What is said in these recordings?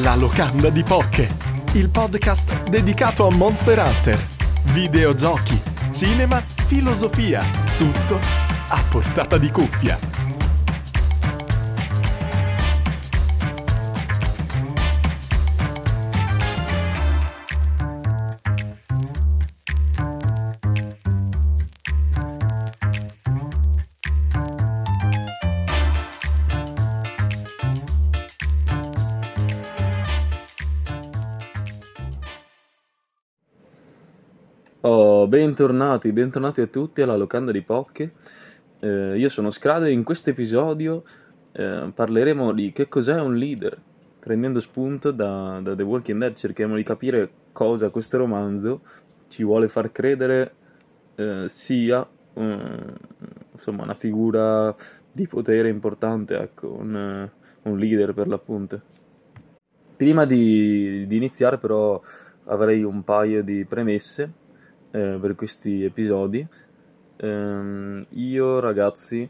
La locanda di Poche, il podcast dedicato a Monster Hunter. Videogiochi, cinema, filosofia, tutto a portata di cuffia. Bentornati, bentornati a tutti alla locanda di Pocche. Eh, io sono Scrade e in questo episodio eh, parleremo di che cos'è un leader. Prendendo spunto da, da The Walking Dead cercheremo di capire cosa questo romanzo ci vuole far credere eh, sia eh, insomma, una figura di potere importante, ecco, un, un leader per l'appunto. Prima di, di iniziare però avrei un paio di premesse eh, per questi episodi. Ehm, io, ragazzi,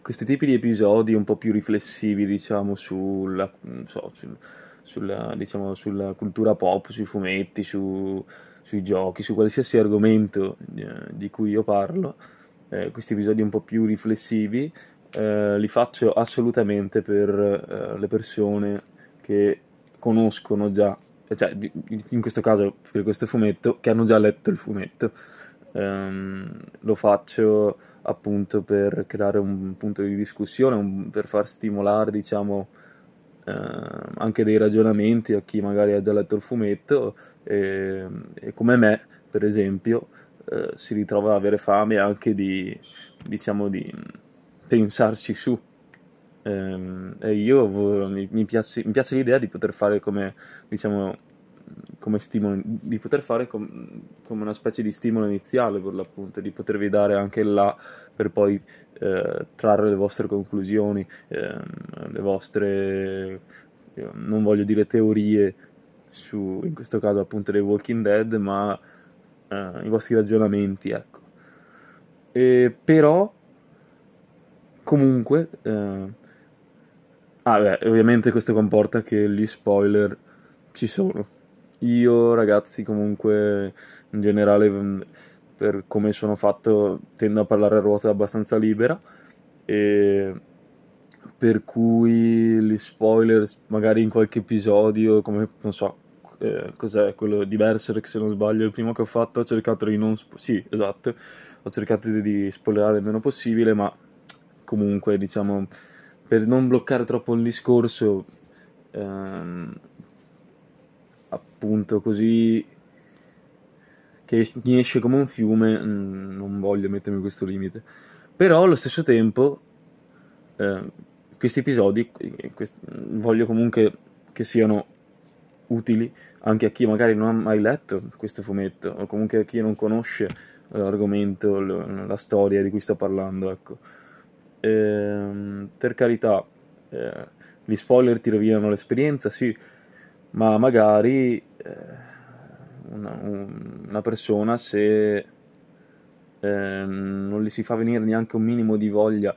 questi tipi di episodi un po' più riflessivi, diciamo, sulla, so, sul, sulla, diciamo, sulla cultura pop, sui fumetti, su, sui giochi, su qualsiasi argomento eh, di cui io parlo, eh, questi episodi un po' più riflessivi, eh, li faccio assolutamente per eh, le persone che conoscono già cioè in questo caso per questo fumetto, che hanno già letto il fumetto. Um, lo faccio appunto per creare un punto di discussione, un, per far stimolare, diciamo, uh, anche dei ragionamenti a chi magari ha già letto il fumetto e, e come me, per esempio, uh, si ritrova ad avere fame anche di, diciamo, di pensarci su. Ehm, e io mi, mi, piace, mi, piace, l'idea di poter fare come, diciamo, come stimolo, di poter fare com, come una specie di stimolo iniziale per l'appunto, di potervi dare anche là per poi eh, trarre le vostre conclusioni, eh, le vostre, non voglio dire teorie, su, in questo caso appunto dei Walking Dead, ma eh, i vostri ragionamenti, ecco. E, però, comunque, eh, Ah, beh, ovviamente questo comporta che gli spoiler ci sono. Io, ragazzi, comunque, in generale, mm, per come sono fatto, tendo a parlare a ruota abbastanza libera. E per cui gli spoiler, magari in qualche episodio, come non so, eh, cos'è quello di Berserk, se non sbaglio, il primo che ho fatto, ho cercato di non. Spo- sì, esatto. Ho cercato di, di spoilerare il meno possibile, ma comunque, diciamo per non bloccare troppo il discorso, ehm, appunto così che mi esce come un fiume, mm, non voglio mettermi questo limite. Però allo stesso tempo, eh, questi episodi quest- voglio comunque che siano utili anche a chi magari non ha mai letto questo fumetto o comunque a chi non conosce l'argomento, la storia di cui sto parlando, ecco ehm, per carità, eh, gli spoiler ti rovinano l'esperienza, sì, ma magari eh, una, una, persona se eh, non gli si fa venire neanche un minimo di voglia,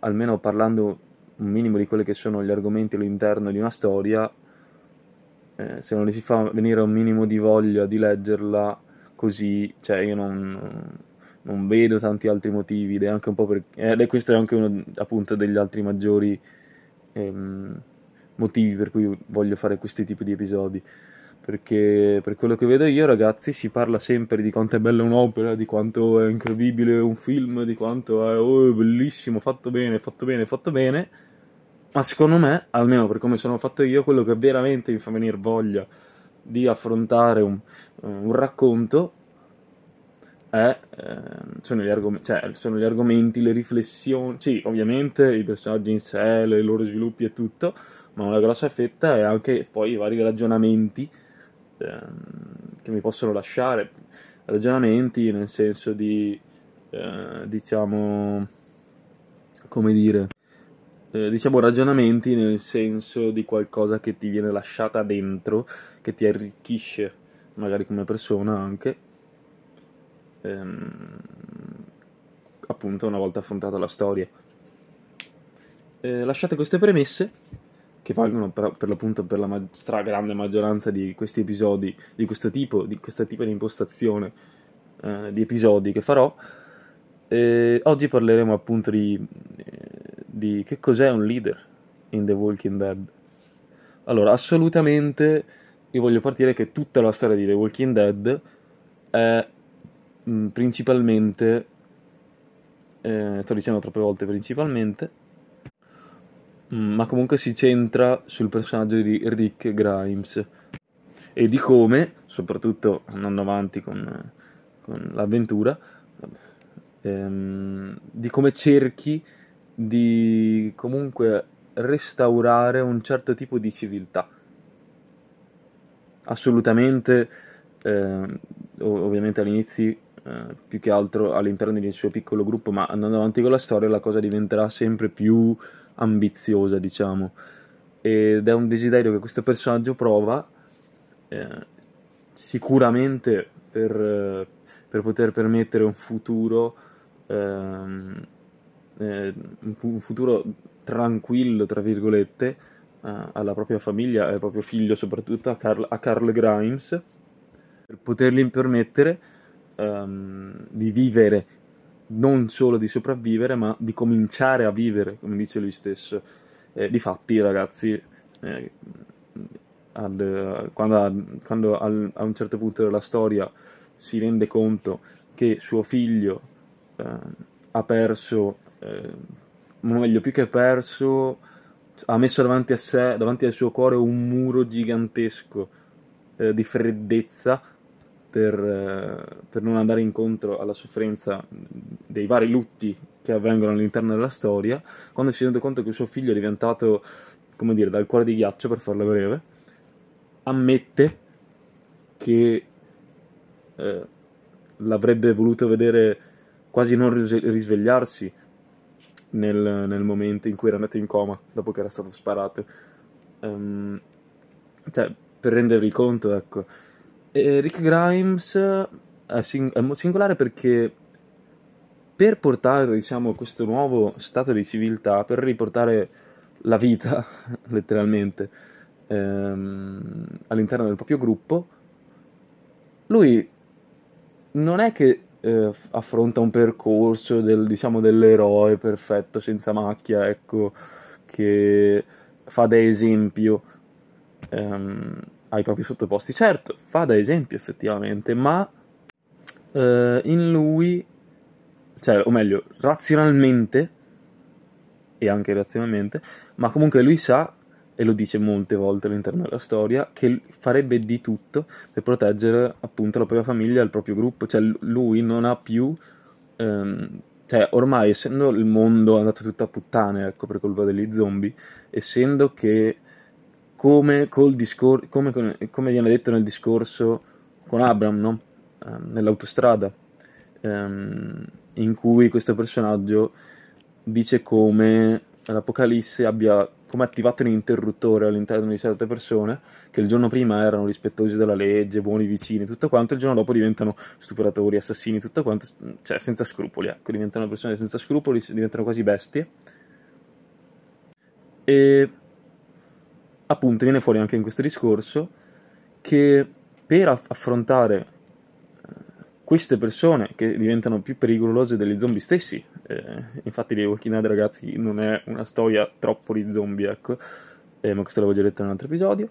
almeno parlando un minimo di quelli che sono gli argomenti all'interno di una storia, eh, se non gli si fa venire un minimo di voglia di leggerla così, cioè io non non vedo tanti altri motivi ed è anche un po' per, ed è questo è anche uno appunto degli altri maggiori ehm, motivi per cui voglio fare questi tipi di episodi. Perché per quello che vedo io ragazzi si parla sempre di quanto è bella un'opera di quanto è incredibile un film di quanto è oh, bellissimo fatto bene fatto bene fatto bene. Ma secondo me almeno per come sono fatto io quello che veramente mi fa venire voglia di affrontare un, un racconto è, eh, sono, gli argom- cioè, sono, gli argomenti, le riflessioni, sì, ovviamente i personaggi in sé, i loro sviluppi e tutto, ma una grossa fetta è anche poi i vari ragionamenti eh, che mi possono lasciare, ragionamenti nel senso di, eh, diciamo, come dire, eh, diciamo ragionamenti nel senso di qualcosa che ti viene lasciata dentro, che ti arricchisce magari come persona anche ehm, appunto una volta affrontata la storia. Eh, lasciate queste premesse, che valgono per, per l'appunto per la ma- stragrande maggioranza di questi episodi, di questo tipo di, questo tipo di impostazione eh, di episodi che farò. E oggi parleremo appunto di, di che cos'è un leader in The Walking Dead. Allora, assolutamente io voglio partire che tutta la storia di The Walking Dead è mm, principalmente, eh, sto dicendo troppe volte principalmente, mm, ma comunque si centra sul personaggio di Rick Grimes e di come, soprattutto andando avanti con, con l'avventura, ehm, di come cerchi di comunque restaurare un certo tipo di civiltà. Assolutamente, eh, ovviamente all'inizio, eh, più che altro all'interno del suo piccolo gruppo, ma andando avanti con la storia la cosa diventerà sempre più ambiziosa, diciamo. Ed è un desiderio che questo personaggio prova, eh, sicuramente per, per, poter permettere un futuro, ehm, eh, un futuro tranquillo, tra virgolette, uh, alla propria famiglia al proprio figlio, soprattutto a Carl, a Carl Grimes, per potergli permettere um, di vivere, non solo di sopravvivere, ma di cominciare a vivere, come dice lui stesso. Eh, difatti, ragazzi, eh, ad, quando, quando al, a un certo punto della storia si rende conto che suo figlio eh, ha perso eh, meglio, più che perso, ha messo davanti a sé, davanti al suo cuore, un muro gigantesco eh, di freddezza per, eh, per, non andare incontro alla sofferenza dei vari lutti che avvengono all'interno della storia. Quando si rende conto che suo figlio è diventato, come dire, dal cuore di ghiaccio, per farla breve, ammette che eh, l'avrebbe voluto vedere quasi non risvegliarsi nel, nel, momento in cui era andato in coma dopo che era stato sparato. Um, cioè, per rendervi conto, ecco. E Rick Grimes è, sing- è singolare perché per portare, diciamo, questo nuovo stato di civiltà, per riportare la vita, letteralmente, ehm, all'interno del proprio gruppo, lui non è che eh, affronta un percorso del, diciamo, dell'eroe perfetto, senza macchia, ecco, che fa da esempio ehm, ai propri sottoposti. Certo, fa da esempio effettivamente, ma eh, in lui, cioè, o meglio, razionalmente, e anche razionalmente, ma comunque lui sa e lo dice molte volte all'interno della storia, che farebbe di tutto per proteggere appunto la propria famiglia il proprio gruppo, cioè lui non ha più, ehm, cioè ormai essendo il mondo andato tutto a puttane, ecco per colpa degli zombie, essendo che come, col discor- come, come viene detto nel discorso con Abram, no? eh, nell'autostrada, ehm, in cui questo personaggio dice come l'Apocalisse abbia come attivato un interruttore all'interno di certe persone che il giorno prima erano rispettosi della legge, buoni vicini, tutto quanto, il giorno dopo diventano stupratori, assassini, tutto quanto, cioè senza scrupoli, ecco, diventano persone senza scrupoli, diventano quasi bestie. E appunto viene fuori anche in questo discorso che per affrontare queste persone che diventano più pericolose degli zombie stessi. Eh, infatti, The Walking Dead, ragazzi, non è una storia troppo di zombie, ecco, eh, ma questo l'avevo già detto in un altro episodio.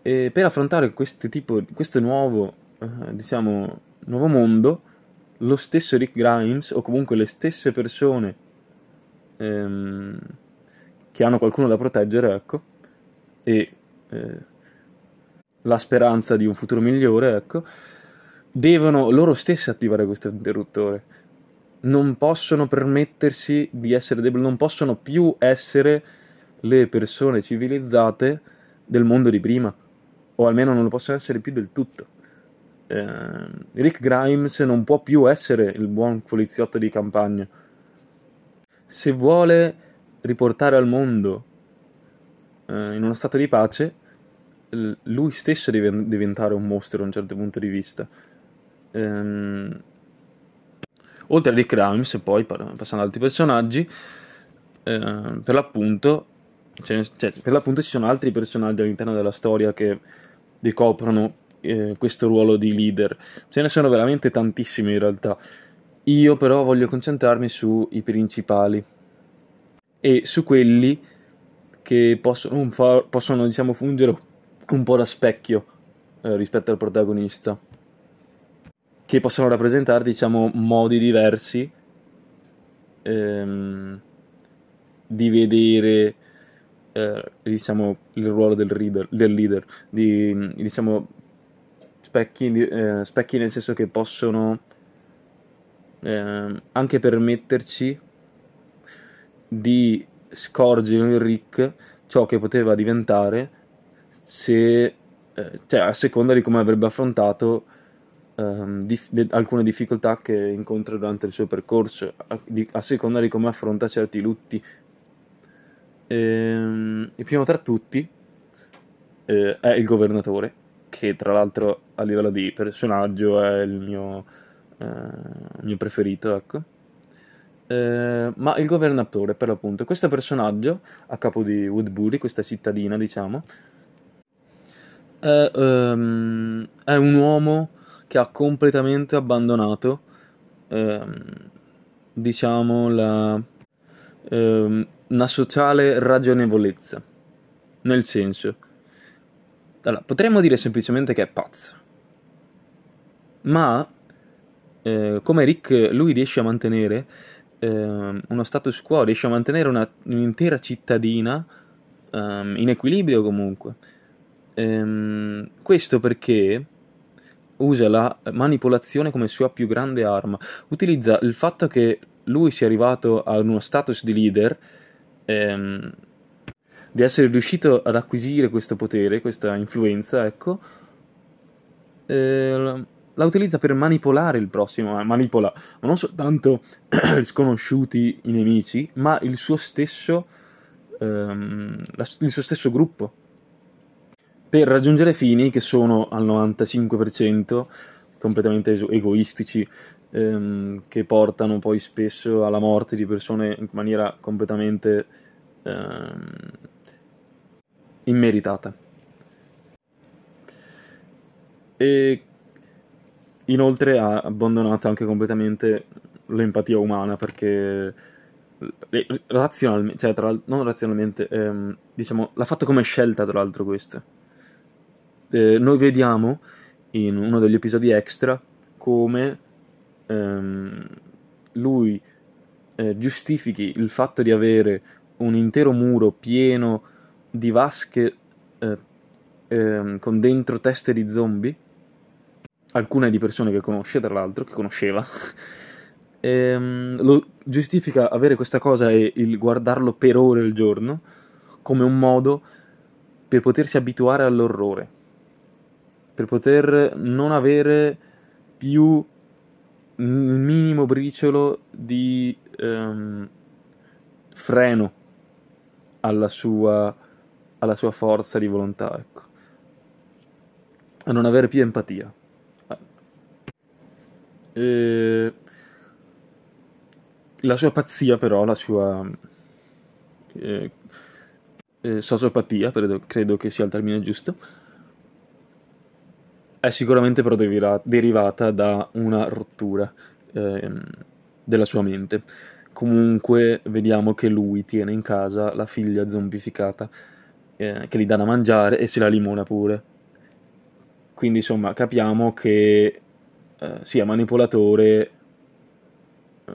E per affrontare tipo, questo nuovo, eh, diciamo, nuovo mondo, lo stesso Rick Grimes, o comunque le stesse persone ehm, che hanno qualcuno da proteggere, ecco, e eh, la speranza di un futuro migliore, ecco, devono loro stessi attivare questo interruttore. Non possono permettersi di essere deboli, non possono più essere le persone civilizzate del mondo di prima, o almeno non lo possono essere più del tutto. Eh, Rick Grimes non può più essere il buon poliziotto di campagna. Se vuole riportare al mondo eh, in uno stato di pace, lui stesso deve diventare un mostro da un certo punto di vista Ehm, oltre a Rick Grimes, poi passando ad altri personaggi, eh, per l'appunto cioè, cioè, per l'appunto ci sono altri personaggi all'interno della storia che ricoprono eh, questo ruolo di leader. Ce ne sono veramente tantissimi in realtà. Io però voglio concentrarmi sui principali e su quelli che possono, possono diciamo, fungere un po' da specchio eh, rispetto al protagonista, che possono rappresentare diciamo, modi diversi ehm, di vedere eh, diciamo, il ruolo del, reader, del leader, di, diciamo, specchi, eh, specchi nel senso che possono eh, anche permetterci di scorgere in Rick ciò che poteva diventare se, eh, cioè a seconda di come avrebbe affrontato ehm, dif- de- alcune difficoltà che incontra durante il suo percorso, a, di- a seconda di come affronta certi lutti. Ehm, il primo tra tutti eh, è il governatore, che tra l'altro a livello di personaggio è il mio, eh, mio preferito, ecco. Eh, ma il governatore, per l'appunto, questo personaggio a capo di Woodbury, questa cittadina, diciamo, è, um, è un uomo che ha completamente abbandonato, ehm, diciamo, la, ehm, una sociale ragionevolezza. Nel senso, allora, potremmo dire semplicemente che è pazzo, ma eh, come Rick lui riesce a mantenere eh, uno status quo, riesce a mantenere una, un'intera cittadina um, in equilibrio comunque. Ehm, questo perché usa la manipolazione come sua più grande arma. Utilizza il fatto che lui sia arrivato a uno status di leader, ehm, di essere riuscito ad acquisire questo potere, questa influenza, ecco, eh, la utilizza per manipolare il prossimo, manipola, ma non soltanto gli sconosciuti, i nemici, ma il suo stesso, ehm, il suo stesso gruppo per raggiungere fini che sono al 95% completamente egoistici, ehm, che portano poi spesso alla morte di persone in maniera completamente ehm, immeritata. E inoltre ha abbandonato anche completamente l'empatia umana perché eh, razionalmente, cioè tra, non razionalmente, ehm, diciamo, l'ha fatto come scelta tra l'altro questa. Eh, noi vediamo in uno degli episodi extra come ehm, lui eh, giustifichi il fatto di avere un intero muro pieno di vasche eh, ehm, con dentro teste di zombie, alcune di persone che conosce tra l'altro, che conosceva, ehm, lo giustifica avere questa cosa e il guardarlo per ore al giorno come un modo per potersi abituare all'orrore per poter non avere più il minimo briciolo di um, freno alla sua, alla sua forza di volontà, ecco. A non avere più empatia. E... La sua pazzia, però, la sua eh, eh, sociopatia, credo, credo che sia il termine giusto, è sicuramente però derivata da una rottura ehm, della sua mente. Comunque vediamo che lui tiene in casa la figlia zombificata eh, che gli dà da mangiare e se la limona pure. Quindi insomma capiamo che eh, sia manipolatore, eh,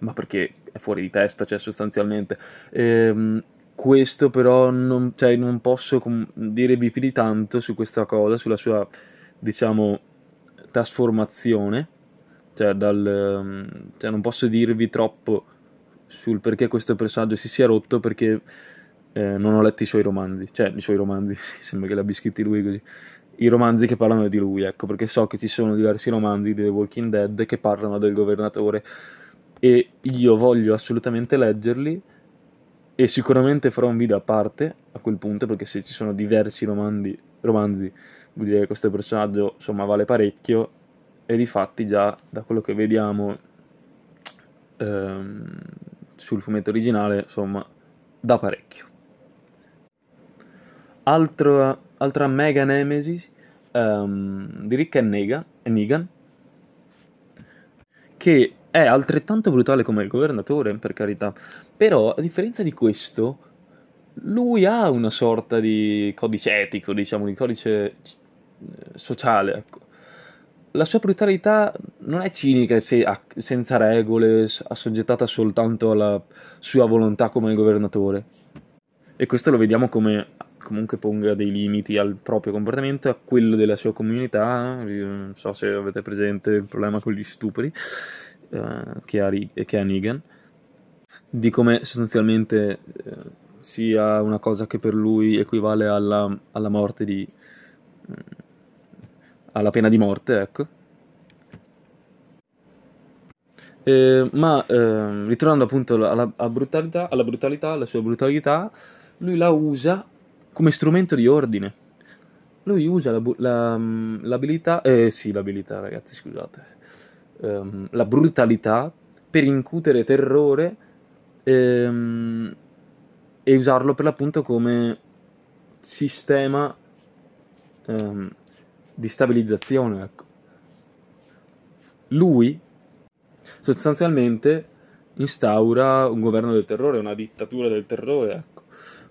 ma perché è fuori di testa, cioè sostanzialmente. Ehm, questo però non, cioè, non posso com- dirvi più di tanto su questa cosa, sulla sua diciamo, trasformazione, cioè, dal, ehm, cioè non posso dirvi troppo sul perché questo personaggio si sia rotto perché eh, non ho letto i suoi romanzi, cioè i suoi romanzi, sembra che li abbia scritti lui così, i romanzi che parlano di lui, ecco, perché so che ci sono diversi romanzi di The Walking Dead che parlano del governatore e io voglio assolutamente leggerli e sicuramente farò un video a parte a quel punto perché se ci sono diversi romanzi, romanzi vuol dire che questo personaggio insomma vale parecchio e di fatti già da quello che vediamo ehm, sul fumetto originale insomma da parecchio. Altro, altra mega nemesis um, di Rick e Negan, Negan, che è altrettanto brutale come il governatore, per carità, però a differenza di questo, lui ha una sorta di codice etico, diciamo, di codice eh, sociale, ecco. La sua brutalità non è cinica, senza regole, assoggettata soltanto alla sua volontà come governatore. E questo lo vediamo come comunque ponga dei limiti al proprio comportamento, a quello della sua comunità. Non so se avete presente il problema con gli stupri eh, che, ha, che ha Negan, di come sostanzialmente eh, sia una cosa che per lui equivale alla, alla morte di... Eh, alla pena di morte, ecco. Eh, ma eh, ritornando appunto alla, alla, brutalità, alla brutalità, alla sua brutalità, lui la usa come strumento di ordine. Lui usa la, la, mm, l'abilità, eh sì, l'abilità ragazzi, scusate, um, la brutalità per incutere terrore ehm, e usarlo per l'appunto come sistema um, di stabilizzazione. Ecco. Lui sostanzialmente instaura un governo del terrore, una dittatura del terrore.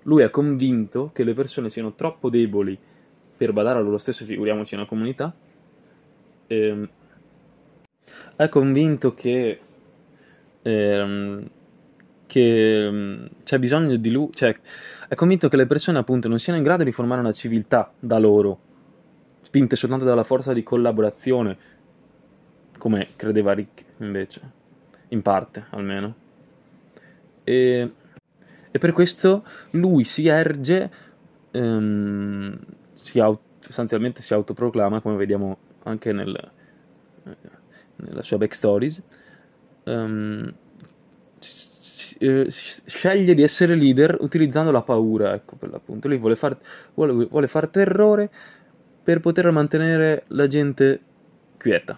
Lui è convinto che le persone siano troppo deboli per badare a loro stesso, figuriamoci una comunità. Ehm, è convinto che, ehm, che ehm, c'è bisogno di lui, cioè è convinto che le persone appunto non siano in grado di formare una civiltà da loro, spinte soltanto dalla forza di collaborazione, come credeva Rick invece, in parte almeno. E e per questo lui si erge, ehm, si aut- sostanzialmente si autoproclama, come vediamo anche nel, eh, nella sua backstories, ehm, sceglie di essere leader utilizzando la paura, ecco per l'appunto. Lui vuole far, vuole, vuole far terrore per poter mantenere la gente quieta.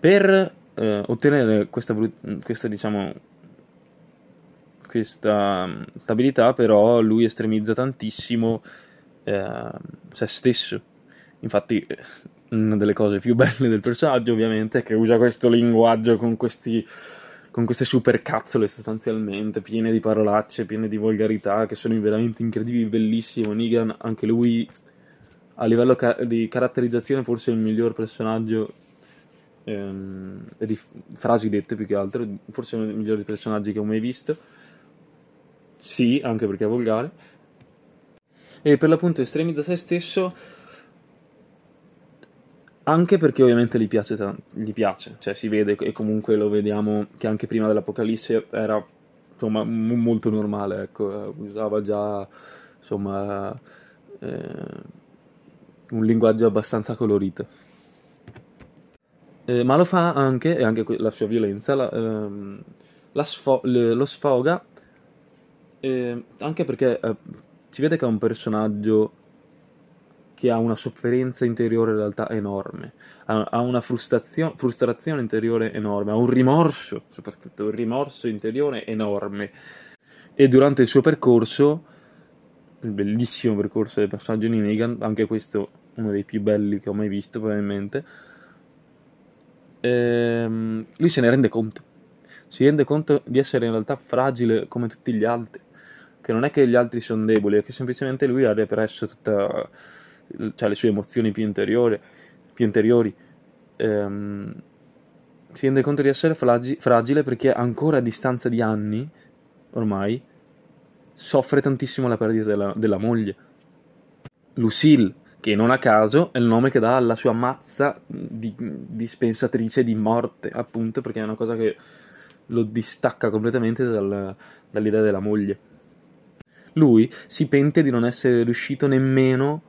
Per eh, ottenere questa, questa diciamo, questa mm, abilità, però lui estremizza tantissimo eh, se stesso. Infatti, eh, una delle cose più belle del personaggio, ovviamente, è che usa questo linguaggio con questi con queste super cazzole sostanzialmente, piene di parolacce, piene di volgarità, che sono veramente incredibili, bellissimo. Negan, anche lui, a livello ca- di caratterizzazione, forse è il miglior personaggio, ehm, e di frasi dette più che altro, forse uno dei migliori personaggi che ho mai visto. Sì, anche perché è volgare. E per l'appunto estremi da se stesso, anche perché ovviamente gli piace, gli piace, cioè si vede e comunque lo vediamo che anche prima dell'Apocalisse era insomma molto normale, ecco, usava già insomma eh, un linguaggio abbastanza colorito. Eh, ma lo fa anche, e anche la sua violenza, la, ehm, la sfo- lo sfoga eh, anche perché eh, si vede che è un personaggio che ha una sofferenza interiore in realtà enorme, ha, ha una frustrazio- frustrazione interiore enorme, ha un rimorso, soprattutto un rimorso interiore enorme. E durante il suo percorso, il bellissimo percorso del personaggio di Negan, anche questo uno dei più belli che ho mai visto probabilmente, ehm, lui se ne rende conto. Si rende conto di essere in realtà fragile come tutti gli altri che non è che gli altri sono deboli, è che semplicemente lui ha represso tutte cioè, le sue emozioni più più interiori. Ehm, si rende conto di essere fragi- fragile perché ancora a distanza di anni, ormai, soffre tantissimo la perdita della, della moglie. Lucille, che non a caso è il nome che dà alla sua mazza di dispensatrice di morte, appunto, perché è una cosa che lo distacca completamente dal, dall'idea della moglie lui si pente di non essere riuscito nemmeno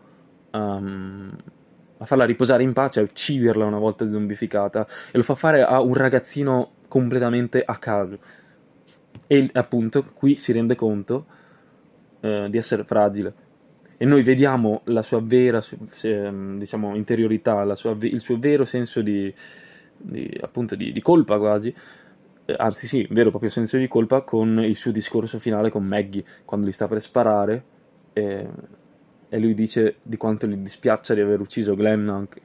um, a farla riposare in pace, a ucciderla una volta zombificata, e lo fa fare a un ragazzino completamente a caso. E appunto qui si rende conto eh, di essere fragile. E noi vediamo la sua vera diciamo, interiorità, sua, il suo vero senso di, di, appunto, di, di colpa quasi, anzi sì, vero proprio senso di colpa con il suo discorso finale con Maggie, quando gli sta per sparare e, e lui dice di quanto gli dispiaccia di aver ucciso Glenn anche,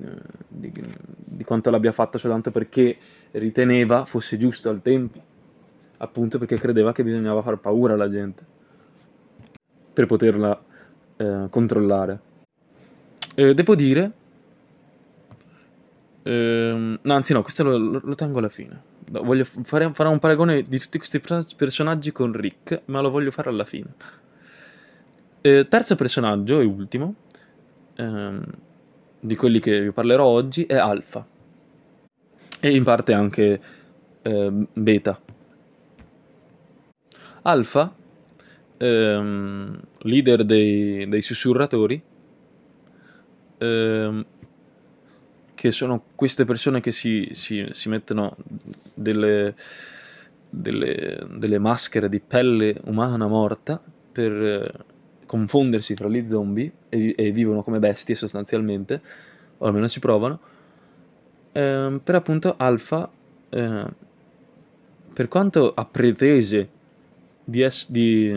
eh, di, di quanto l'abbia fatto soltanto perché riteneva fosse giusto al tempo, appunto perché credeva che bisognava far paura alla gente per poterla eh, controllare. Eh, devo dire, ehm, no, anzi no, questo lo, lo tengo alla fine. Voglio fare, fare un paragone di tutti questi personaggi con Rick, ma lo voglio fare alla fine. Eh, terzo personaggio e ultimo, ehm, di quelli che vi parlerò oggi, è Alpha. E in parte anche eh, Beta. Alpha, ehm, leader dei, dei sussurratori, ehm, che sono queste persone che si, si, si mettono delle, delle, delle, maschere di pelle umana morta per eh, confondersi fra gli zombie e, e, vivono come bestie sostanzialmente, o almeno ci provano. Eh, per appunto Alpha, eh, per quanto ha pretese di, es- di,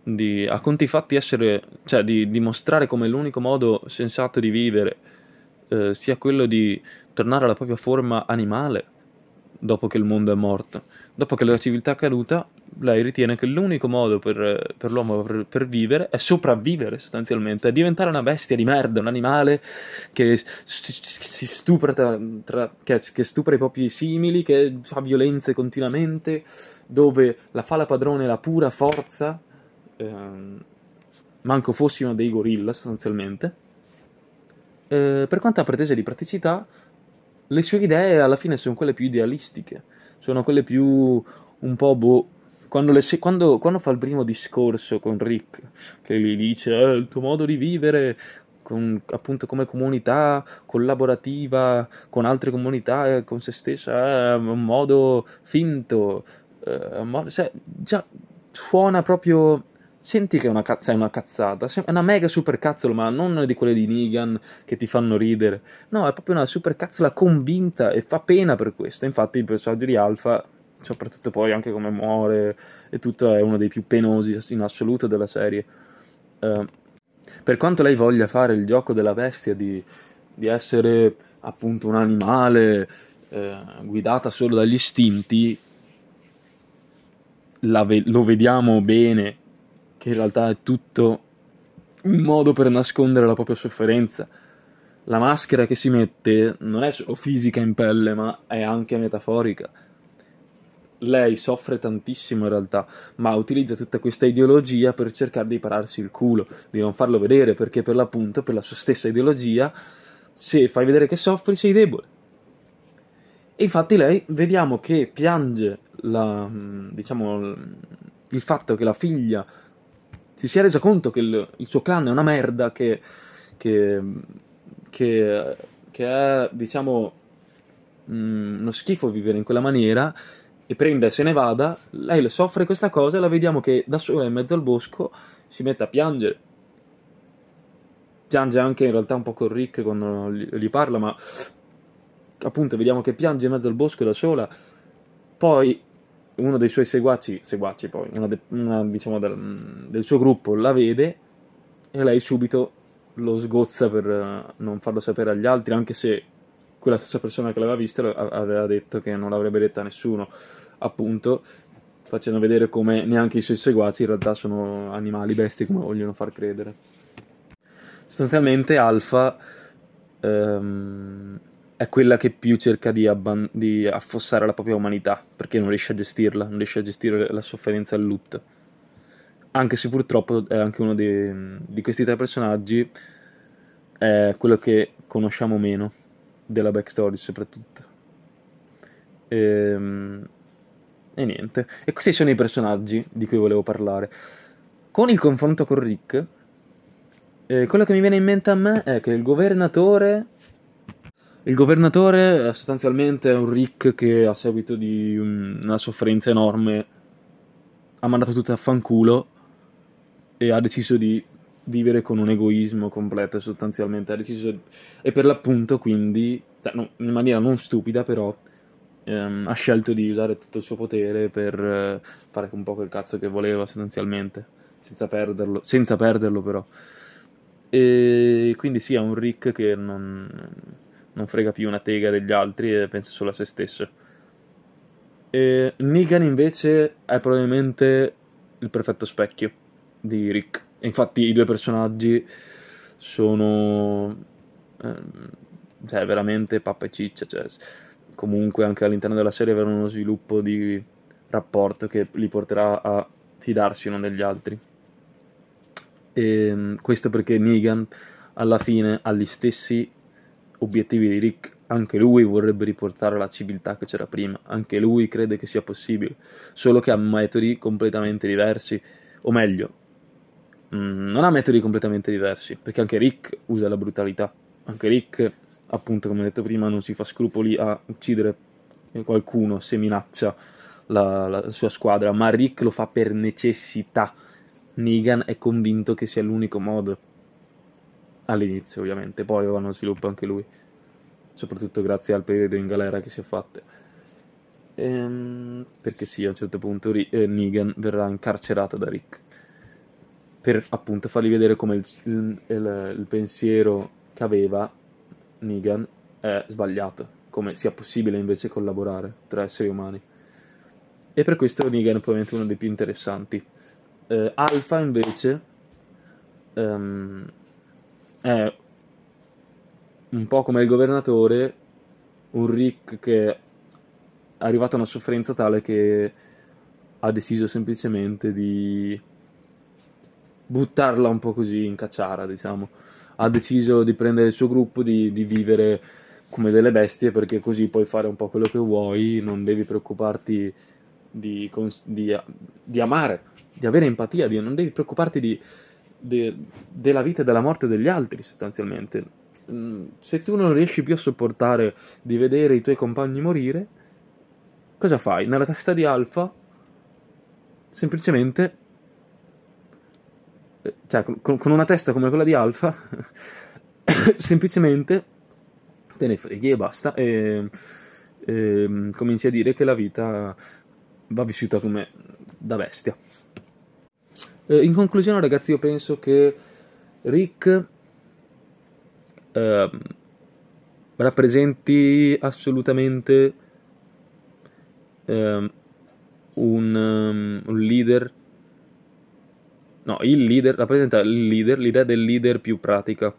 di, a conti fatti essere, cioè di dimostrare come l'unico modo sensato di vivere eh, sia quello di tornare alla propria forma animale dopo che il mondo è morto. Dopo che la civiltà è caduta, lei ritiene che l'unico modo per, per l'uomo per, per, vivere è sopravvivere sostanzialmente, è diventare una bestia di merda, un animale che si stupra, tra, tra, che, che stupra i propri simili, che fa violenze continuamente, dove la fa la padrone la pura forza, ehm, manco fossimo dei gorilla sostanzialmente eh, per quanto ha pretese di praticità, le sue idee alla fine sono quelle più idealistiche, sono quelle più un po' boh. Quando, se- quando, quando fa il primo discorso con Rick, che gli dice eh, il tuo modo di vivere con, appunto come comunità collaborativa con altre comunità con se stessa è un modo finto, eh, un cioè, già suona proprio senti che è una, cazza, è una cazzata, è una mega super cazzola, ma non di quelle di Negan che ti fanno ridere. No, è proprio una super cazzola convinta e fa pena per questo. Infatti il personaggio di Alpha, soprattutto poi anche come muore e tutto, è uno dei più penosi in assoluto della serie. Uh, per quanto lei voglia fare il gioco della bestia di, di essere appunto un animale eh, guidata solo dagli istinti, ve- lo vediamo bene che in realtà è tutto un modo per nascondere la propria sofferenza. La maschera che si mette non è solo fisica in pelle, ma è anche metaforica. Lei soffre tantissimo in realtà, ma utilizza tutta questa ideologia per cercare di pararsi il culo, di non farlo vedere, perché per l'appunto, per la sua stessa ideologia, se fai vedere che soffri, sei debole. E infatti lei vediamo che piange la, diciamo, il fatto che la figlia si sia resa conto che il, il suo clan è una merda, che, che, che, che è, diciamo, mh, mm, uno schifo vivere in quella maniera, e prende e se ne vada, lei soffre questa cosa e la vediamo che da sola in mezzo al bosco si mette a piangere. Piange anche in realtà un po' con Rick quando gli parla, ma appunto vediamo che piange in mezzo al bosco da sola. Poi uno dei suoi seguaci, seguaci poi, una, de, una diciamo del, del, suo gruppo la vede e lei subito lo sgozza per uh, non farlo sapere agli altri, anche se quella stessa persona che l'aveva vista aveva detto che non l'avrebbe detta a nessuno, appunto facendo vedere come neanche i suoi seguaci in realtà sono animali, bestie come vogliono far credere. Sostanzialmente Alfa um, è quella che più cerca di, abban- di, affossare la propria umanità, perché non riesce a gestirla, non riesce a gestire la sofferenza e il lutto. Anche se purtroppo è anche uno di, di questi tre personaggi, è quello che conosciamo meno della backstory soprattutto. E, ehm, e niente. E questi sono i personaggi di cui volevo parlare. Con il confronto con Rick, eh, quello che mi viene in mente a me è che il governatore il governatore sostanzialmente è un Rick che a seguito di una sofferenza enorme ha mandato tutto a fanculo e ha deciso di vivere con un egoismo completo sostanzialmente. Ha deciso, e per l'appunto quindi, cioè, in maniera non stupida però, ehm, ha scelto di usare tutto il suo potere per eh, fare un po' quel cazzo che voleva sostanzialmente. senza perderlo, senza perderlo però. E quindi sì, è un Rick che non, non frega più una tega degli altri e pensa solo a se stesso. E Negan invece è probabilmente il perfetto specchio di Rick. E infatti i due personaggi sono ehm, cioè veramente pappa e ciccia, cioè, comunque anche all'interno della serie avranno uno sviluppo di rapporto che li porterà a fidarsi uno degli altri. E ehm, questo perché Negan alla fine ha gli stessi obiettivi di Rick. Anche lui vorrebbe riportare la civiltà che c'era prima, anche lui crede che sia possibile, solo che ha metodi completamente diversi, o meglio, mm, non ha metodi completamente diversi, perché anche Rick usa la brutalità, anche Rick, appunto come detto prima, non si fa scrupoli a uccidere qualcuno se minaccia la, la sua squadra, ma Rick lo fa per necessità. Negan è convinto che sia l'unico modo. All'inizio, ovviamente, poi vanno sviluppo anche lui. Soprattutto grazie al periodo in galera che si è fatto. Ehm, perché sì, a un certo punto eh, Negan verrà incarcerato da Rick. Per appunto fargli vedere come il, il, il, il pensiero che aveva Negan è sbagliato. Come sia possibile invece collaborare tra esseri umani. E per questo Negan è probabilmente uno dei più interessanti. Uh, Alpha invece um, è un po' come il governatore, un Rick che è arrivato a una sofferenza tale che ha deciso semplicemente di buttarla un po' così in cacciara, diciamo. Ha deciso di prendere il suo gruppo, di, di vivere come delle bestie perché così puoi fare un po' quello che vuoi, non devi preoccuparti di, di, di amare, di avere empatia, non devi preoccuparti di, de, della vita e della morte degli altri sostanzialmente. Mm, se tu non riesci più a sopportare di vedere i tuoi compagni morire, cosa fai? Nella testa di Alfa, semplicemente, eh, cioè con, con una testa come quella di Alfa, semplicemente te ne freghi e basta e, e cominci a dire che la vita va vissuta come da bestia. Eh, in conclusione, ragazzi, io penso che Rick eh, rappresenti assolutamente eh, un, um, un, leader. No, il leader rappresenta il leader, l'idea del leader più pratica.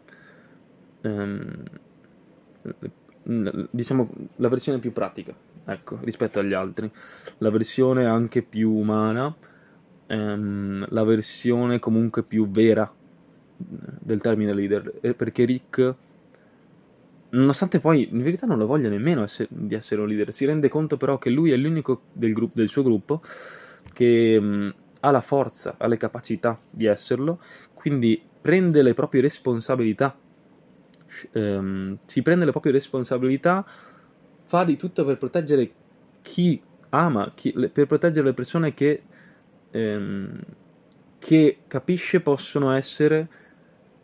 Ehm, diciamo la versione più pratica ecco, rispetto agli altri. La versione anche più umana, ehm, la versione comunque più vera del termine leader, perché Rick, nonostante poi in verità non lo voglia nemmeno essere, di essere un leader, si rende conto però che lui è l'unico del, gruppo, del suo gruppo che mh, ha la forza, ha le capacità di esserlo, quindi prende le proprie responsabilità. Ehm, si prende le proprie responsabilità fa di tutto per proteggere chi ama, chi, per proteggere le persone che, ehm, che capisce possono essere,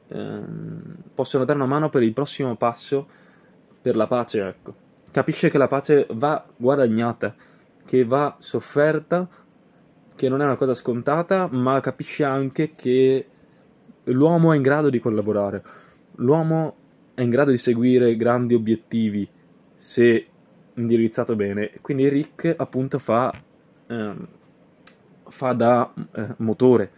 ehm, possono dare una mano per il prossimo passo per la pace, ecco. Capisce che la pace va guadagnata, che va sofferta, che non è una cosa scontata, ma capisce anche che l'uomo è in grado di collaborare, l'uomo è in grado di seguire grandi obiettivi se indirizzato bene. Quindi Rick appunto fa, ehm, fa da eh, motore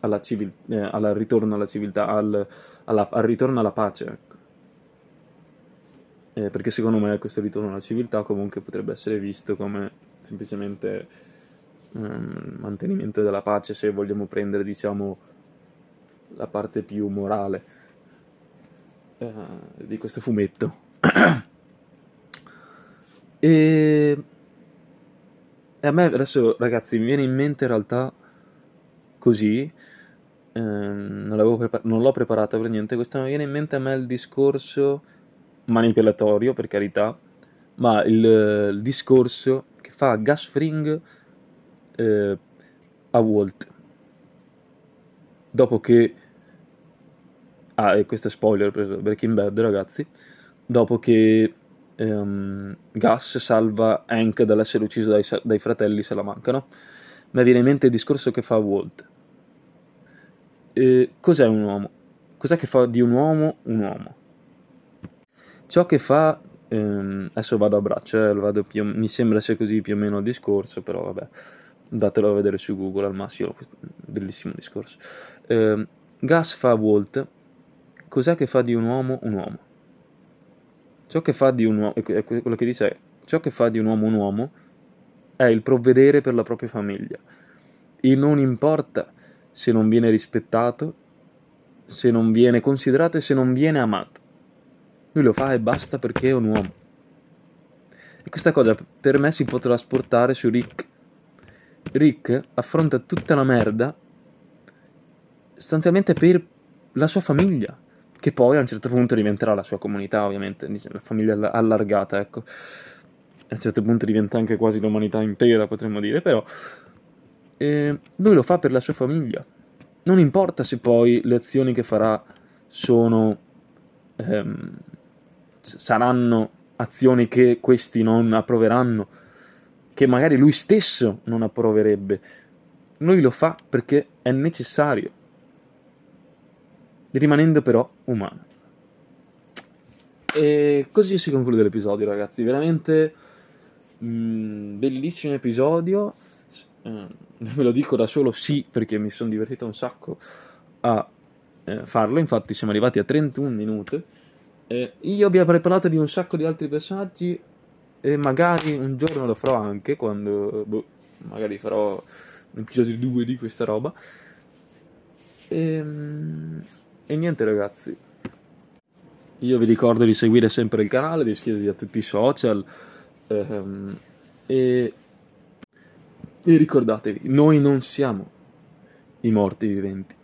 alla civil- eh, al ritorno alla civiltà, al, alla, al ritorno alla pace. Ecco. Eh, perché secondo me questo ritorno alla civiltà comunque potrebbe essere visto come semplicemente ehm, mantenimento della pace se vogliamo prendere diciamo la parte più morale eh, di questo fumetto. E... e a me adesso, ragazzi, mi viene in mente in realtà così. Ehm, non, prepar- non, l'ho preparata per niente. Questo mi viene in mente a me il discorso manipolatorio, per carità, ma il, il discorso che fa Gus Fring eh, a Walt. Dopo che. Ah, e questo è spoiler per Breaking Bad, ragazzi. Dopo che ehm, Gus salva Hank dall'essere ucciso dai, dai fratelli se la mancano, mi viene in mente il discorso che fa Walt. eh, cos'è un uomo? Cos'è che fa di un uomo un uomo? Ciò che fa, ehm, adesso vado a braccio, eh, vado più, mi sembra sia così più o meno il discorso, però vabbè, datelo a vedere su Google al massimo, questo bellissimo discorso. Eh, Gas fa Walt, cos'è che fa di un uomo un uomo? Ciò che fa di un uomo, quello che dice è, ciò che fa di un uomo un uomo è il provvedere per la propria famiglia. E non importa se non viene rispettato, se non viene considerato e se non viene amato. Lui lo fa e basta perché è un uomo. E questa cosa per me si può trasportare su Rick. Rick affronta tutta la merda sostanzialmente per la sua famiglia che poi a un certo punto diventerà la sua comunità, ovviamente, la famiglia allargata, ecco. A un certo punto diventa anche quasi l'umanità intera, potremmo dire, però eh, lui lo fa per la sua famiglia. Non importa se poi le azioni che farà sono ehm, saranno azioni che questi non approveranno, che magari lui stesso non approverebbe. Lui lo fa perché è necessario rimanendo però umano. E così si conclude l'episodio, ragazzi. Veramente mh, mm, bellissimo episodio. Uh, ve lo dico da solo sì, perché mi sono divertito un sacco a eh, farlo. Infatti, siamo arrivati a 31 minuti. Eh, io vi ho preparato di un sacco di altri personaggi. E magari un giorno lo farò anche quando boh, magari farò un episodio 2 di questa roba. Ehm. E niente ragazzi, io vi ricordo di seguire sempre il canale, di iscrivervi a tutti i social ehm, e, e ricordatevi, noi non siamo i morti viventi,